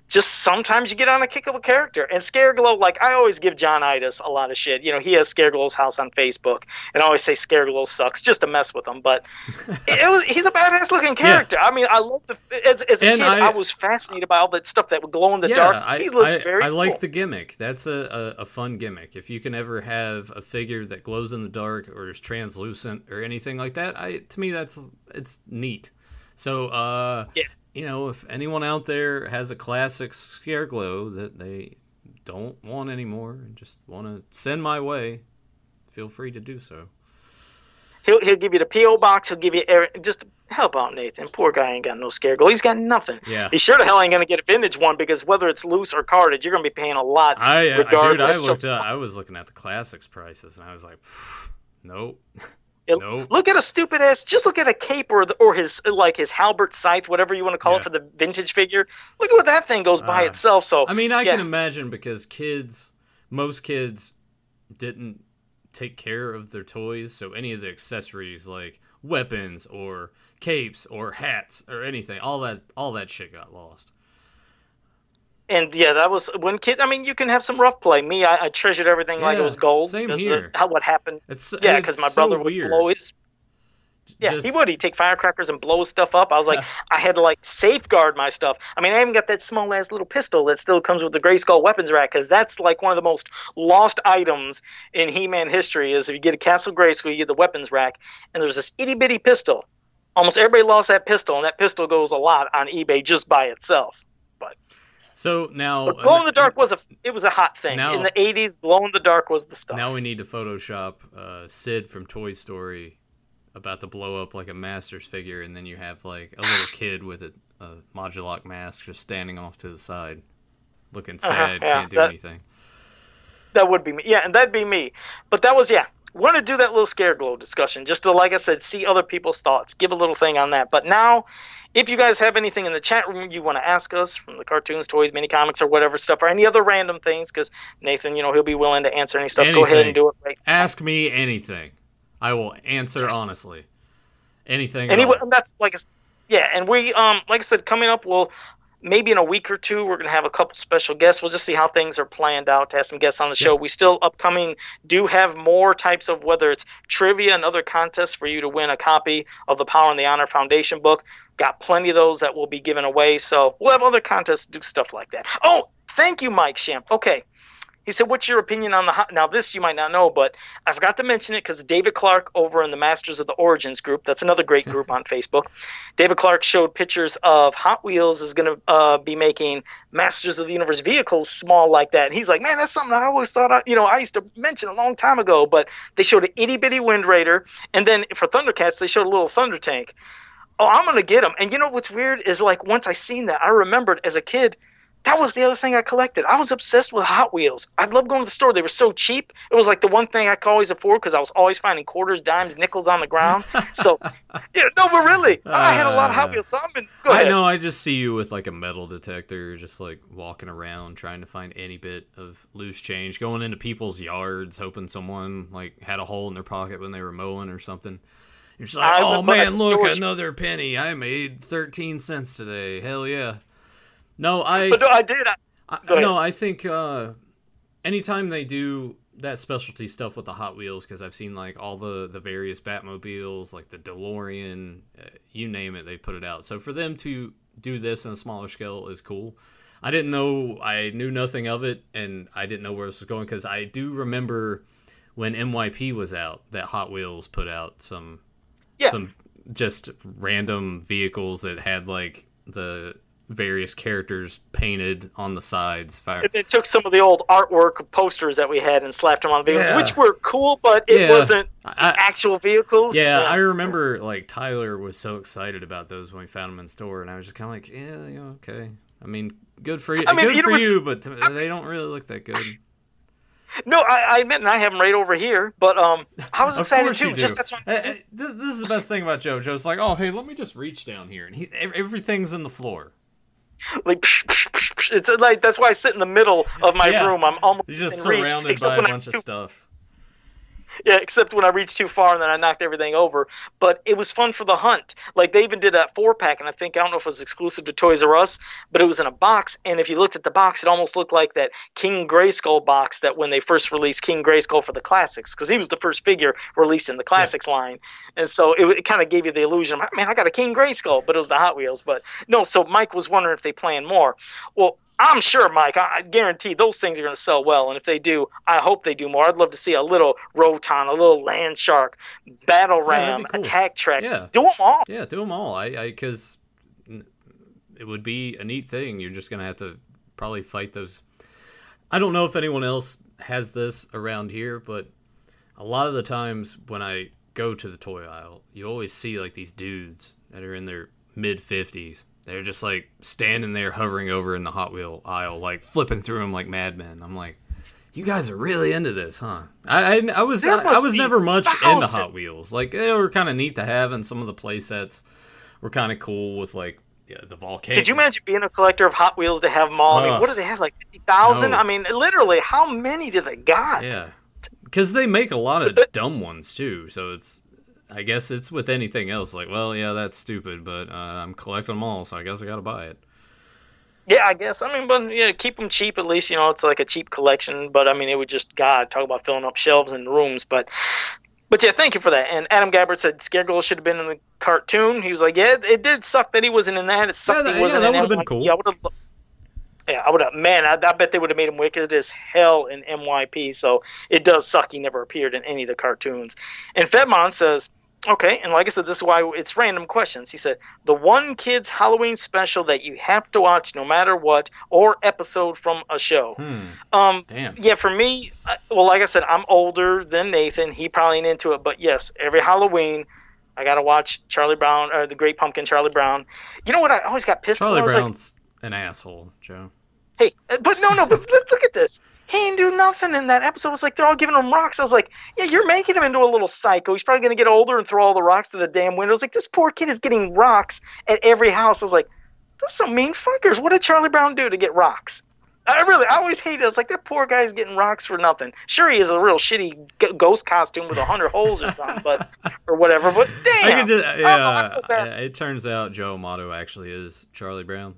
just sometimes you get on a kick of a character. And Scareglow, like I always give John Itis a lot of shit. You know, he has Scareglow's house on Facebook, and I always say Scareglow sucks just to mess with him. But it was he's a badass looking character. Yeah. I mean, I love the as, as a and kid, I, I, was fascinated by all that stuff that would glow in the yeah, dark. I, he looks I, very. I cool. like the gimmick. That's a, a, a fun gimmick. If you can ever have a figure that glows in the dark or is translucent or anything like that, I to me that's it's neat. So uh, yeah you know, if anyone out there has a classic Scareglow that they don't want anymore and just want to send my way, feel free to do so. He'll, he'll give you the PO box. He'll give you just help out Nathan. Poor guy ain't got no Scareglow. He's got nothing. Yeah. He sure the hell ain't gonna get a vintage one because whether it's loose or carded, you're gonna be paying a lot. I, regardless. Dude, I looked. Of, uh, I was looking at the classics prices and I was like, nope. It, nope. Look at a stupid ass. Just look at a cape or the, or his like his halberd scythe, whatever you want to call yeah. it for the vintage figure. Look at what that thing goes by uh, itself. So I mean, I yeah. can imagine because kids, most kids, didn't take care of their toys, so any of the accessories like weapons or capes or hats or anything, all that all that shit got lost and yeah, that was when kid. I mean, you can have some rough play. Me, I, I treasured everything yeah, like it was gold. Same here. How what happened? It's yeah, because my brother would blow his. Yeah, Just... he would. He'd take firecrackers and blow stuff up. I was like, I had to like safeguard my stuff. I mean, I even got that small ass little pistol that still comes with the Grayskull weapons rack because that's like one of the most lost items in He-Man history. Is if you get a Castle Grayskull, you get the weapons rack, and there's this itty bitty pistol. Almost everybody lost that pistol, and that pistol goes a lot on eBay just by itself. So now, but glow in the dark was a it was a hot thing now, in the '80s. Glow in the dark was the stuff. Now we need to Photoshop uh, Sid from Toy Story about to blow up like a Masters figure, and then you have like a little kid with a, a Modulok mask just standing off to the side, looking uh-huh, sad, uh-huh, yeah, can't do that, anything. That would be me. Yeah, and that'd be me. But that was yeah. Want to do that little scare glow discussion just to, like I said, see other people's thoughts, give a little thing on that. But now if you guys have anything in the chat room you want to ask us from the cartoons, toys, mini comics, or whatever stuff, or any other random things, because Nathan, you know, he'll be willing to answer any stuff. Anything. Go ahead and do it. Right ask me anything. I will answer honestly. Anything. Anyway, that's like, yeah, and we, um, like I said, coming up, we'll maybe in a week or two we're going to have a couple special guests. We'll just see how things are planned out to have some guests on the show. We still upcoming do have more types of whether it's trivia and other contests for you to win a copy of the power and the honor foundation book. Got plenty of those that will be given away. So we'll have other contests do stuff like that. Oh thank you mike shamp. Okay he said, "What's your opinion on the hot?" Now, this you might not know, but I forgot to mention it because David Clark over in the Masters of the Origins group, that's another great group on Facebook. David Clark showed pictures of Hot Wheels is going to uh, be making Masters of the Universe vehicles small like that, and he's like, "Man, that's something I always thought, I, you know, I used to mention a long time ago." But they showed an itty bitty Wind Raider, and then for Thundercats, they showed a little Thunder Tank. Oh, I'm gonna get them. And you know what's weird is like once I seen that, I remembered as a kid that was the other thing I collected. I was obsessed with Hot Wheels. I loved going to the store. They were so cheap. It was like the one thing I could always afford because I was always finding quarters, dimes, nickels on the ground. So, yeah, no, but really, uh, I had a lot of Hot uh, Wheels. So I'm in, go ahead. I know. I just see you with like a metal detector, just like walking around trying to find any bit of loose change, going into people's yards, hoping someone like had a hole in their pocket when they were mowing or something. You're just like, oh man, look, another penny. I made 13 cents today. Hell yeah. No, I. But no, I did. I, I no, I think uh, anytime they do that specialty stuff with the Hot Wheels, because I've seen like all the the various Batmobiles, like the DeLorean, uh, you name it, they put it out. So for them to do this on a smaller scale is cool. I didn't know, I knew nothing of it, and I didn't know where this was going because I do remember when MYP was out that Hot Wheels put out some yeah. some just random vehicles that had like the various characters painted on the sides. They took some of the old artwork posters that we had and slapped them on the vehicles, yeah. which were cool, but it yeah. wasn't. I, actual vehicles. Yeah, yeah, I remember like Tyler was so excited about those when we found them in store, and I was just kind of like, yeah, okay. I mean, good for you, I mean, good you for you, but to, they don't really look that good. No, I, I admit, and I have them right over here. But um, I was excited too. Just that's why. this, this is the best thing about Joe. Joe's like, oh, hey, let me just reach down here, and he everything's in the floor. Like it's like that's why I sit in the middle of my yeah. room. I'm almost You're just surrounded reach, by a bunch of stuff yeah, except when I reached too far and then I knocked everything over. But it was fun for the hunt. Like they even did a four pack, and I think I don't know if it was exclusive to Toys R Us, but it was in a box. And if you looked at the box, it almost looked like that King Grayskull box that when they first released King Grayskull for the classics, because he was the first figure released in the classics yeah. line. And so it, it kind of gave you the illusion, man, I got a King Grayskull, but it was the Hot Wheels. But no, so Mike was wondering if they plan more. Well, I'm sure, Mike. I guarantee those things are going to sell well, and if they do, I hope they do more. I'd love to see a little Roton, a little Land Shark, Battle Ram, yeah, cool. Attack Track. Yeah, do them all. Yeah, do them all. I I because it would be a neat thing. You're just going to have to probably fight those. I don't know if anyone else has this around here, but a lot of the times when I go to the toy aisle, you always see like these dudes that are in their mid 50s they're just like standing there hovering over in the Hot Wheel aisle, like flipping through them like madmen. I'm like, you guys are really into this, huh? I I, I was I, I, was never much into Hot Wheels. Like they were kind of neat to have, and some of the play sets were kind of cool with like yeah, the volcano. Could you imagine being a collector of Hot Wheels to have them all? I mean, what do they have? Like fifty thousand? No. I mean, literally, how many do they got? Yeah, because they make a lot of dumb ones too. So it's I guess it's with anything else. Like, well, yeah, that's stupid, but uh, I'm collecting them all, so I guess I got to buy it. Yeah, I guess. I mean, but yeah, keep them cheap at least. You know, it's like a cheap collection. But I mean, it would just God talk about filling up shelves and rooms. But but yeah, thank you for that. And Adam Gabbert said Scareglow should have been in the cartoon. He was like, yeah, it did suck that he wasn't in that. It sucked yeah, that, he wasn't yeah, that in that. Would have been cool. Yeah, I would have. Yeah, I would have. Man, I, I, bet they would have made him wicked as hell in MYP. So it does suck he never appeared in any of the cartoons. And Fedmon says Okay, and like I said, this is why it's random questions. He said, the one kid's Halloween special that you have to watch no matter what, or episode from a show. Hmm. Um, Damn. Yeah, for me, well, like I said, I'm older than Nathan. He probably ain't into it, but yes, every Halloween, I gotta watch Charlie Brown or the Great Pumpkin, Charlie Brown. You know what? I always got pissed. Charlie Brown's like, an asshole, Joe. Hey, but no, no, but look at this he didn't do nothing in that episode. It was like they're all giving him rocks. I was like, yeah, you're making him into a little psycho. He's probably going to get older and throw all the rocks to the damn windows. Like, this poor kid is getting rocks at every house. I was like, those some mean fuckers. What did Charlie Brown do to get rocks? I really, I always hated it. It's like that poor guy's getting rocks for nothing. Sure, he is a real shitty g- ghost costume with a hundred holes or something, but or whatever. But damn, just, oh, yeah, yeah, it turns out Joe Amato actually is Charlie Brown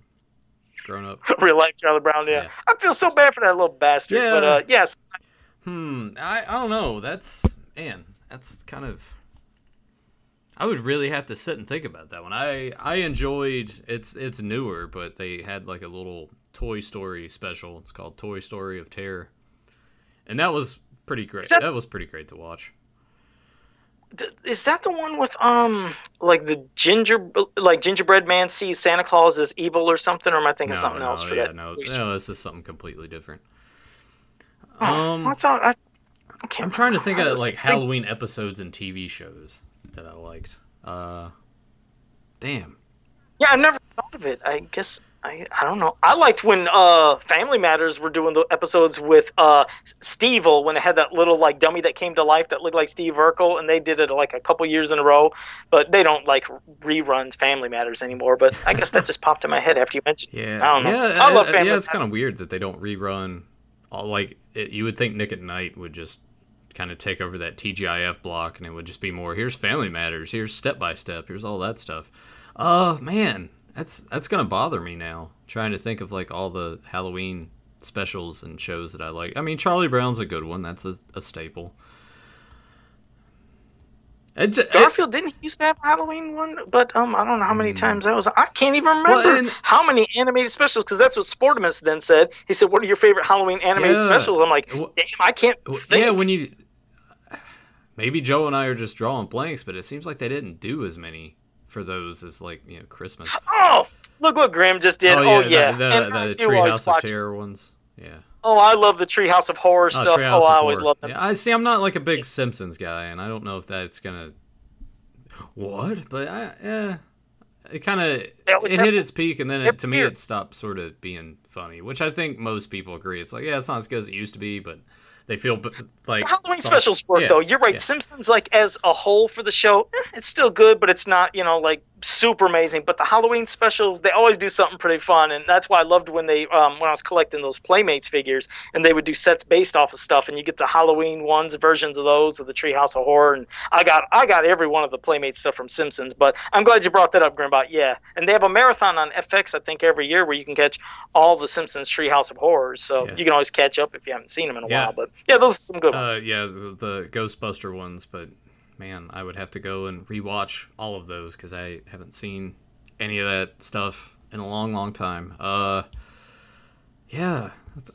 grown up. Real life Charlie Brown, yeah. yeah. I feel so bad for that little bastard. Yeah. But uh, yes. Hmm. I, I don't know. That's man. That's kind of. I would really have to sit and think about that one. I I enjoyed it's it's newer, but they had like a little Toy Story special. It's called Toy Story of Terror, and that was pretty great. That, that was pretty great to watch is that the one with um like the ginger like gingerbread man sees Santa Claus as evil or something, or am I thinking no, something no, else for yeah, that? No, no, this is something completely different. Oh, um, I thought I. I am trying to think of like Halloween episodes and TV shows that I liked. Uh, damn. Yeah, I never thought of it. I guess I, I don't know. I liked when uh, Family Matters were doing the episodes with uh, Steve when it had that little like dummy that came to life that looked like Steve Urkel, and they did it like a couple years in a row. But they don't like rerun Family Matters anymore. But I guess that just popped in my head after you mentioned. Yeah, I don't know. Yeah, I love Family. Yeah, it's kind of weird that they don't rerun. All like it, you would think Nick at Nite would just kind of take over that TGIF block, and it would just be more. Here's Family Matters. Here's Step by Step. Here's all that stuff. Uh, man, that's that's gonna bother me now. Trying to think of like all the Halloween specials and shows that I like. I mean, Charlie Brown's a good one. That's a, a staple. It, it, Garfield didn't he used to have a Halloween one, but um, I don't know how many hmm. times that was. I can't even remember well, and, how many animated specials because that's what Sportimus then said. He said, "What are your favorite Halloween animated yeah. specials?" I'm like, "Damn, I can't." Think. Yeah, when you maybe Joe and I are just drawing blanks, but it seems like they didn't do as many for those is like you know Christmas. Oh, look what Graham just did. Oh yeah, oh, yeah. the, the, the Treehouse of Terror ones. Yeah. Oh, I love the Treehouse of Horror oh, stuff. Treehouse oh, I always love them. Yeah, I see. I'm not like a big Simpsons guy, and I don't know if that's gonna what, but I, yeah, it kind of it, it hit its peak, and then it, to me it stopped sort of being funny, which I think most people agree. It's like yeah, it's not as good as it used to be, but they feel like the Halloween specials work yeah, though. You're right. Yeah. Simpsons, like as a whole for the show, eh, it's still good, but it's not you know like super amazing. But the Halloween specials, they always do something pretty fun, and that's why I loved when they um, when I was collecting those Playmates figures, and they would do sets based off of stuff, and you get the Halloween ones versions of those of the Treehouse of Horror, and I got I got every one of the Playmates stuff from Simpsons. But I'm glad you brought that up, Grimbot. Yeah, and they have a marathon on FX I think every year where you can catch all the Simpsons Treehouse of Horrors, so yeah. you can always catch up if you haven't seen them in a yeah. while. But yeah, those are some good ones. Uh, yeah, the, the Ghostbuster ones, but man, I would have to go and rewatch all of those because I haven't seen any of that stuff in a long, long time. Uh, yeah, that's,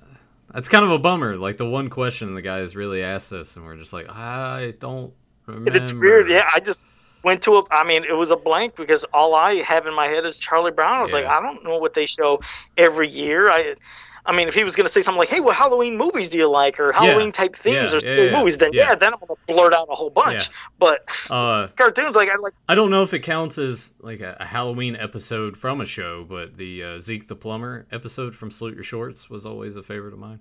that's kind of a bummer. Like the one question the guys really asked us, and we're just like, I don't remember. It's weird. Yeah, I just went to a. I mean, it was a blank because all I have in my head is Charlie Brown. I was yeah. like, I don't know what they show every year. I I mean, if he was going to say something like, "Hey, what Halloween movies do you like?" or Halloween yeah. type themes yeah, or scary yeah, movies, then yeah. then I'm going to blurt out a whole bunch. But uh, cartoons, like I like. I don't know if it counts as like a, a Halloween episode from a show, but the uh, Zeke the Plumber episode from Salute Your Shorts was always a favorite of mine.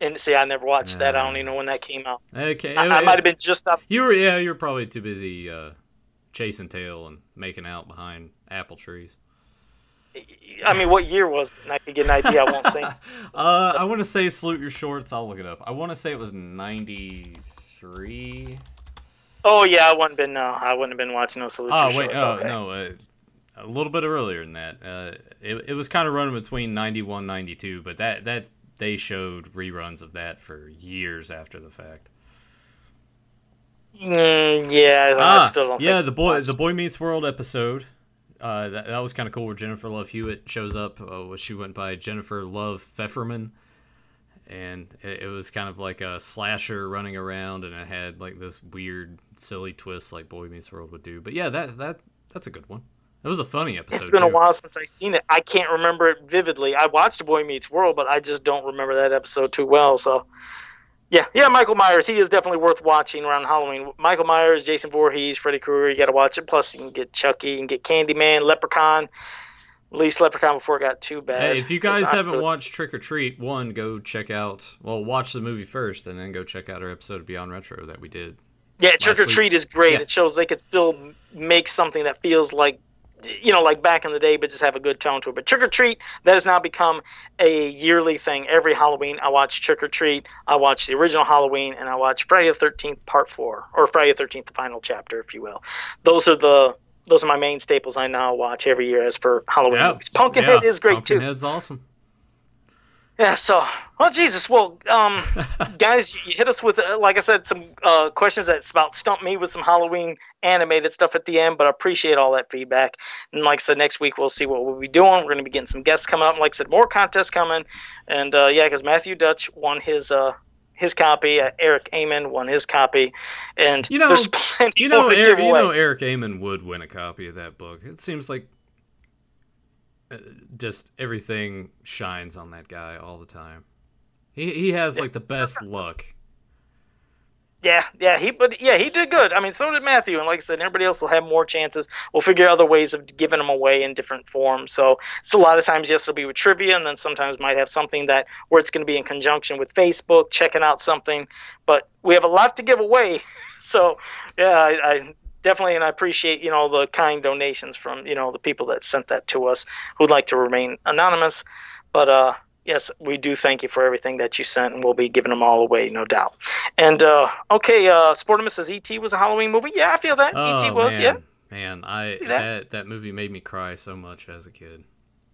And see, I never watched that. I don't even know when that came out. Okay, I, I might have been just up. You were, yeah, you were probably too busy uh, chasing tail and making out behind apple trees. I mean, what year was it? And I could get an idea. I won't say. uh, I want to say salute your shorts. I'll look it up. I want to say it was ninety three. Oh yeah, I wouldn't been no. I wouldn't have been watching no salute. Your Shorts. Oh wait, oh okay. no, uh, a little bit earlier than that. Uh, it, it was kind of running between 91, 92, but that that they showed reruns of that for years after the fact. Mm, yeah, ah, yeah. the boy, the Boy Meets World episode uh, that, that was kind of cool where Jennifer Love Hewitt shows up. Uh, she went by Jennifer Love Fefferman. And it, it, was kind of like a slasher running around, and it had like this weird, silly twist like Boy Meets World would do. But yeah, that that that's a good one. It was a funny episode. It's been too. a while since I've seen it. I can't remember it vividly. I watched Boy Meets World, but I just don't remember that episode too well. So yeah, yeah, Michael Myers. He is definitely worth watching around Halloween. Michael Myers, Jason Voorhees, Freddy Krueger. You got to watch it. Plus, you can get Chucky, and get Candyman, Leprechaun. At least Leprechaun before it got too bad. Hey, if you guys haven't really... watched Trick or Treat, one, go check out. Well, watch the movie first, and then go check out our episode of Beyond Retro that we did. Yeah, Trick or Treat is great. Yeah. It shows they could still make something that feels like you know, like back in the day, but just have a good tone to it. But Trick or Treat, that has now become a yearly thing. Every Halloween, I watch Trick or Treat. I watch the original Halloween, and I watch Friday the Thirteenth Part Four, or Friday the Thirteenth, the final chapter, if you will. Those are the those are my main staples. I now watch every year as for Halloween yep. movies. Pumpkinhead is great Pumpkinhead's too. Pumpkinhead's awesome. Yeah, so, well, Jesus, well, um, guys, you hit us with, uh, like I said, some uh, questions that's about stump me with some Halloween animated stuff at the end, but I appreciate all that feedback. And like I said, next week we'll see what we'll be doing. We're going to be getting some guests coming up. And like I said, more contests coming. And uh, yeah, because Matthew Dutch won his uh, his copy. Uh, Eric Amon won his copy, and you know, there's plenty you know, Eric, you know, Eric Amon would win a copy of that book. It seems like Uh, just everything shines on that guy all the time. He he has like the best luck. Yeah, yeah, he but yeah, he did good. I mean, so did Matthew, and like I said, everybody else will have more chances. We'll figure other ways of giving them away in different forms. So it's a lot of times, yes, it'll be with trivia, and then sometimes might have something that where it's going to be in conjunction with Facebook, checking out something. But we have a lot to give away, so yeah, I, I definitely, and I appreciate you know the kind donations from you know the people that sent that to us who'd like to remain anonymous. But uh, yes, we do thank you for everything that you sent, and we'll be giving them all away, no doubt. And uh, okay, uh, Sportimus says E.T. was a Halloween movie. Yeah, I feel that oh, E.T. was. Man. Yeah, man, I that? that that movie made me cry so much as a kid,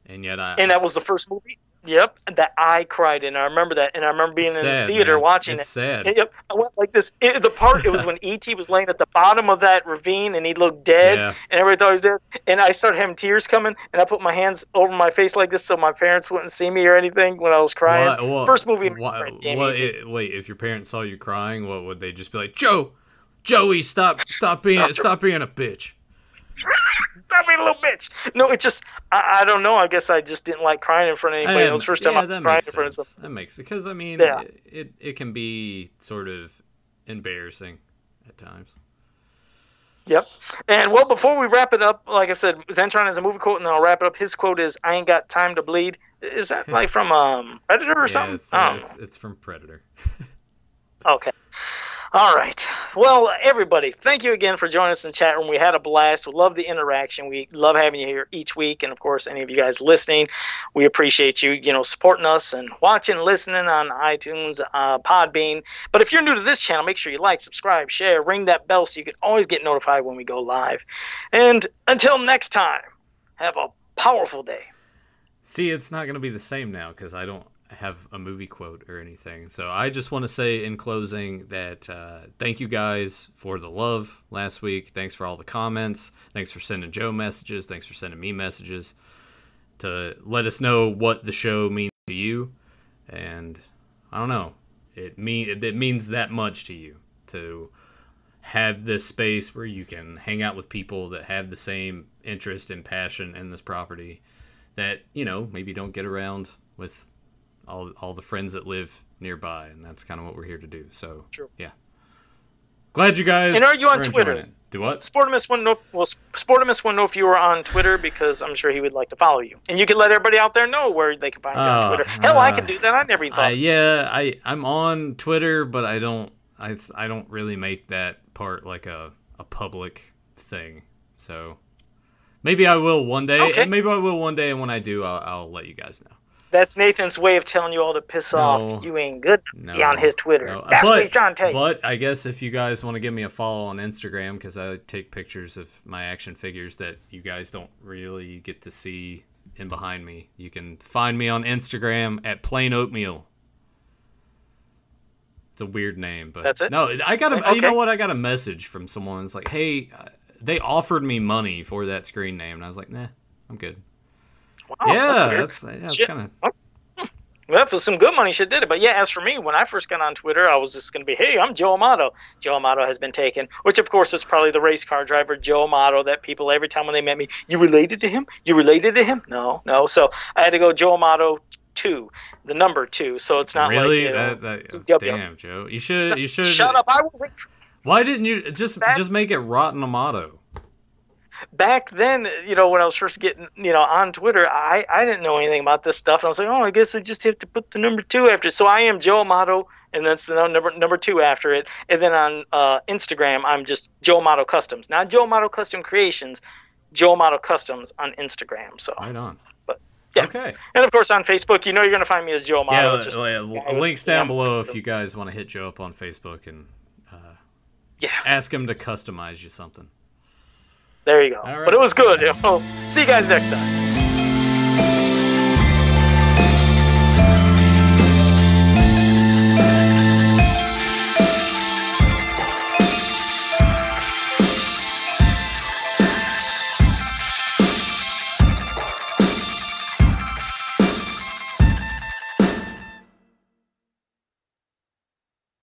and yet I and that was the first movie. Yep, that I cried in. I remember that, and I remember being in sad, the theater man. watching it's it. Sad. yep, I went like this. It, the part it was when ET was laying at the bottom of that ravine and he looked dead, yeah. and everybody thought he was dead. And I started having tears coming, and I put my hands over my face like this so my parents wouldn't see me or anything when I was crying. First movie. What, what, it, wait, if your parents saw you crying, what would they just be like, Joe, Joey, stop, stop being, stop being a bitch? Stop being a little bitch. No, it just I, I, don't know. I guess I just didn't like crying in front of anybody. it was first time yeah, I cried in front of somebody. That makes it because I mean, yeah. it, it it can be sort of embarrassing at times. Yep. And well, before we wrap it up, like I said, Zentron has a movie quote, and then I'll wrap it up. His quote is, "I ain't got time to bleed." Is that like from um Predator or yeah, something? It's, it's, it's from Predator. okay. All right. Well, everybody, thank you again for joining us in the chat room. We had a blast. We love the interaction. We love having you here each week, and of course, any of you guys listening, we appreciate you, you know, supporting us and watching, listening on iTunes, uh, Podbean. But if you're new to this channel, make sure you like, subscribe, share, ring that bell so you can always get notified when we go live. And until next time, have a powerful day. See, it's not going to be the same now because I don't have a movie quote or anything. So I just want to say in closing that uh, thank you guys for the love last week. Thanks for all the comments. Thanks for sending Joe messages. Thanks for sending me messages to let us know what the show means to you. And I don't know, it mean it means that much to you to have this space where you can hang out with people that have the same interest and passion in this property that you know maybe don't get around with all all the friends that live nearby, and that's kind of what we're here to do. So True. yeah, glad you guys. And are you on Twitter? Do what? Sportimus to know. Well, Sportimus to know if you were on Twitter because I'm sure he would like to follow you, and you can let everybody out there know where they can find you on oh, Twitter. Hell, uh, I can do that. I never even thought. Uh, yeah, I I'm on Twitter, but I don't I I don't really make that part like a a public thing. So maybe I will one day. Okay. Maybe I will one day, and when I do, I'll, I'll let you guys know. That's Nathan's way of telling you all to piss no, off. You ain't good no, on his Twitter. No. That's but, what he's trying to tell you. But I guess if you guys want to give me a follow on Instagram, because I take pictures of my action figures that you guys don't really get to see in behind me, you can find me on Instagram at Plain Oatmeal. It's a weird name, but that's it. No, I got a. Okay. You know what? I got a message from someone. It's like, hey, uh, they offered me money for that screen name, and I was like, nah, I'm good. Wow, yeah, that's, that's, yeah, kind of. Well, for some good money, she did it. But yeah, as for me, when I first got on Twitter, I was just going to be, hey, I'm Joe Amato. Joe Amato has been taken, which of course is probably the race car driver, Joe Amato, that people every time when they met me, you related to him? You related to him? No, no. So I had to go Joe Amato 2, the number 2. So it's not really? like. Really? That, that, damn, Joe. You should. You should. Shut up. I wasn't. Why didn't you just just make it Rotten Amato? Back then, you know, when I was first getting, you know, on Twitter, I, I didn't know anything about this stuff. And I was like, oh, I guess I just have to put the number two after. So I am Joe Amato, and that's the number number two after it. And then on uh, Instagram, I'm just Joe Amato Customs, not Joe Amato Custom Creations, Joe Amato Customs on Instagram. So right on. But yeah. Okay. And of course on Facebook, you know you're gonna find me as Joe Amato. Yeah, just, yeah links down below if you guys want to hit Joe up on Facebook and uh, yeah, ask him to customize you something. There you go. Right. But it was good. See you guys next time.